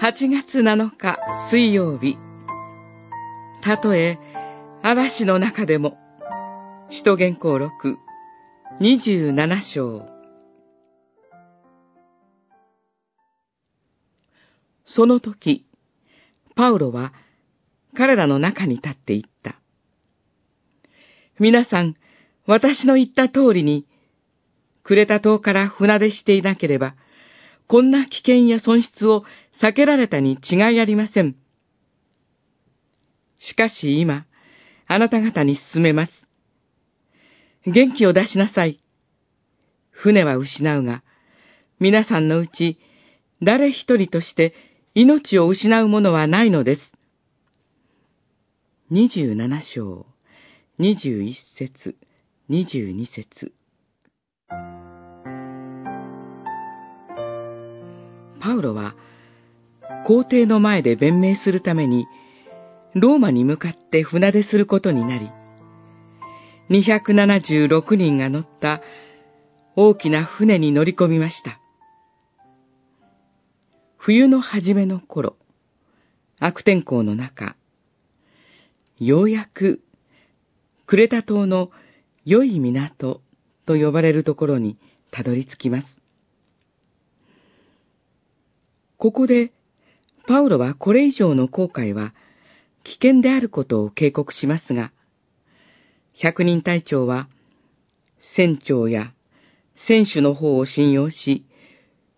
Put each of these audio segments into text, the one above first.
8月7日水曜日。たとえ嵐の中でも、使徒言行録27章。その時、パウロは彼らの中に立って言った。皆さん、私の言った通りに、クレタ島から船出していなければ、こんな危険や損失を避けられたに違いありません。しかし今、あなた方に進めます。元気を出しなさい。船は失うが、皆さんのうち、誰一人として命を失うものはないのです。二十七章、二十一節、二十二節。パウロは、皇帝の前で弁明するために、ローマに向かって船出することになり、276人が乗った大きな船に乗り込みました。冬の初めの頃、悪天候の中、ようやく、クレタ島の良い港と呼ばれるところにたどり着きます。ここで、パウロはこれ以上の航海は危険であることを警告しますが、百人隊長は、船長や船主の方を信用し、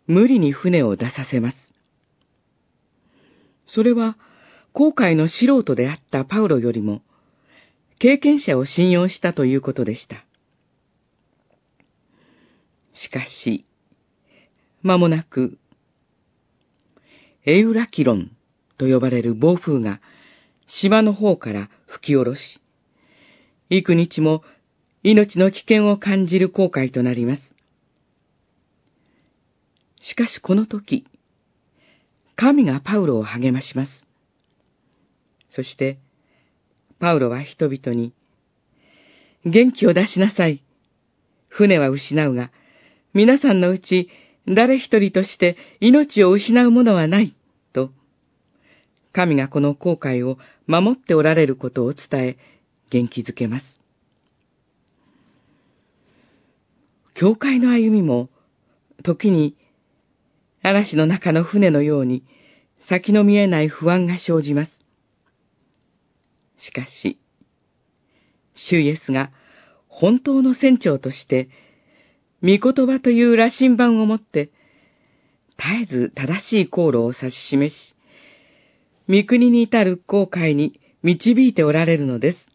無理に船を出させます。それは、航海の素人であったパウロよりも、経験者を信用したということでした。しかし、間もなくエウラキロンと呼ばれる暴風が島の方から吹き下ろし、幾日も命の危険を感じる航海となります。しかしこの時、神がパウロを励まします。そして、パウロは人々に、元気を出しなさい。船は失うが、皆さんのうち誰一人として命を失うものはない、と、神がこの後悔を守っておられることを伝え、元気づけます。教会の歩みも、時に、嵐の中の船のように、先の見えない不安が生じます。しかし、主イエスが本当の船長として御言葉という羅針盤を持って、絶えず正しい航路を指し示し、御国に至る航海に導いておられるのです。